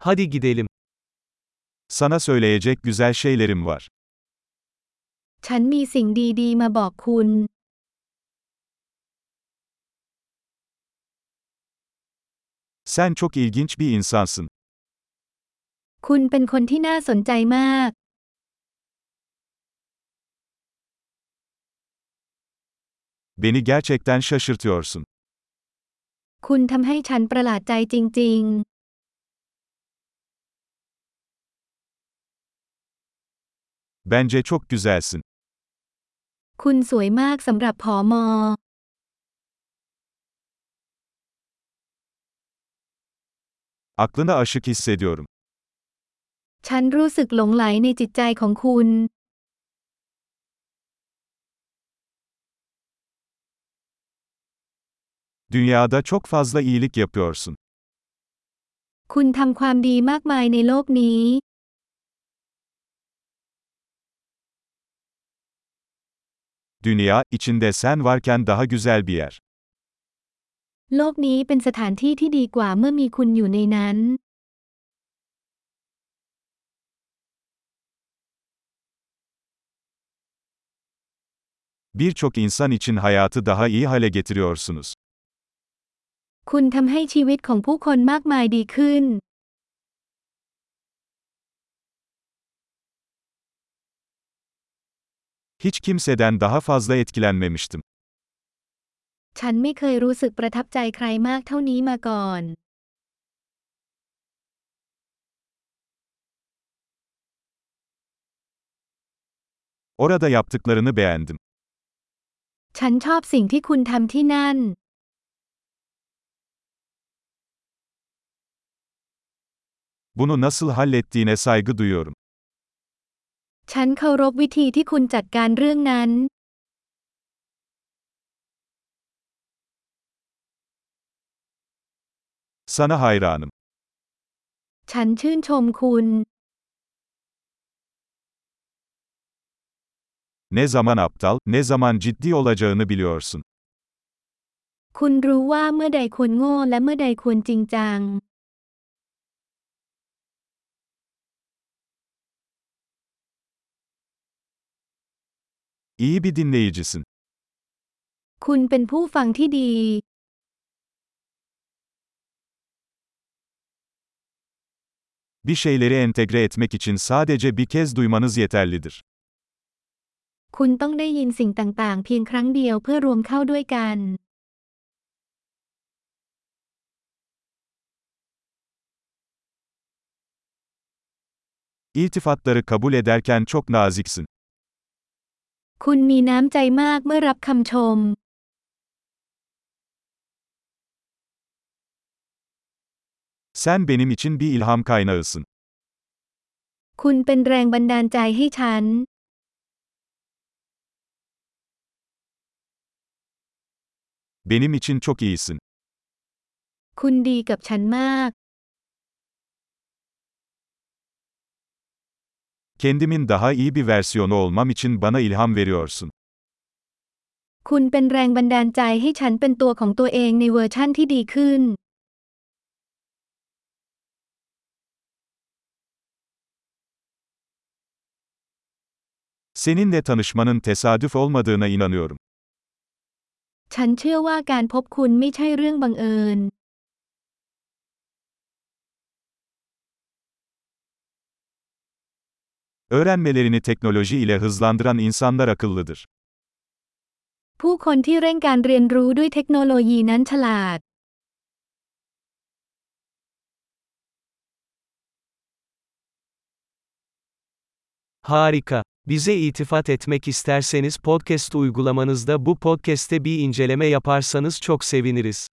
Hadi gidelim. Sana söyleyecek güzel şeylerim var. ฉันมีสิ่งดีๆ มาบอกคุณ Sen çok ilginç bir insansın. คุณเป็นคนที่น่าสนใจมาก Beni gerçekten şaşırtıyorsun. คุณทำให้ฉันประหลาดใจจริง Bence çok güzelsin. ๆ คุณสวยมากสำหรับผอมอ Aklına aşık hissediyorum. ฉันรู้สึกหลงไหลในจิตใจของคุณ Dünyada çok fazla iyilik yapıyorsun. คุณทำความดีมากมายในโลกนี้ Dünya, içinde sen varken daha güzel bir yer. โลกนี้เป็นสถานที่ที่ดีกว่าเมื่อมีคุณอยู่ในนั้น Birçok insan için hayatı daha iyi hale getiriyorsunuz. คุณทำให้ชีวิตของผู้คนมากมายดีขึ้น Hiç kimseden daha fazla etkilenmemiştim. ฉันไม่เคยรู้สึกประทับใจใครมากเท่านี้มาก่อน Orada yaptıklarını beğendim. ฉันชอบสิ่งที่คุณทำที่นั่น Bunu nasıl hallettiğine saygı duyuyorum. ฉันเคารพวิธีที่คุณจัดการเรื่องนั้น Sana hayranım. ฉันชื่นชมคุณ Ne zaman aptal, ne zaman ciddi olacağını biliyorsun. คุณรู้ว่าเมื่อใดควรโง่และเมื่อใดควรจริงจัง İyi bir dinleyicisin. คุณเป็นผู้ฟังที่ดี Bir şeyleri entegre etmek için sadece bir kez duymanız yeterlidir. คุณต้องได้ยินสิ่งต่างๆ เพียงครั้งเดียวเพื่อรวมเข้าด้วยกัน İltifatları kabul ederken çok naziksin. คุณมีน้ำใจมากเมื่อรับคำชม Sen benim için bir ilham kaynağısın. คุณเป็นแรงบันดาลใจให้ฉัน Benim için çok iyisin. คุณดีกับฉันมาก Kendimin daha iyi bir versiyonu olmam için bana ilham veriyorsun. คุณเป็นแรงบันดาลใจให้ฉันเป็นตัวของตัวเองในเวอร์ชั่นที่ดีขึ้น Seninle tanışmanın tesadüf olmadığına inanıyorum. ฉันเชื่อว่าการพบคุณไม่ใช่เรื่องบังเอิญ Öğrenmelerini teknoloji ile hızlandıran insanlar akıllıdır. ผู้คนที่เร่งการเรียนรู้ด้วยเทคโนโลยีนั้นฉลาด Harika. Bize itifat etmek isterseniz podcast uygulamanızda bu podcast'te bir inceleme yaparsanız çok seviniriz.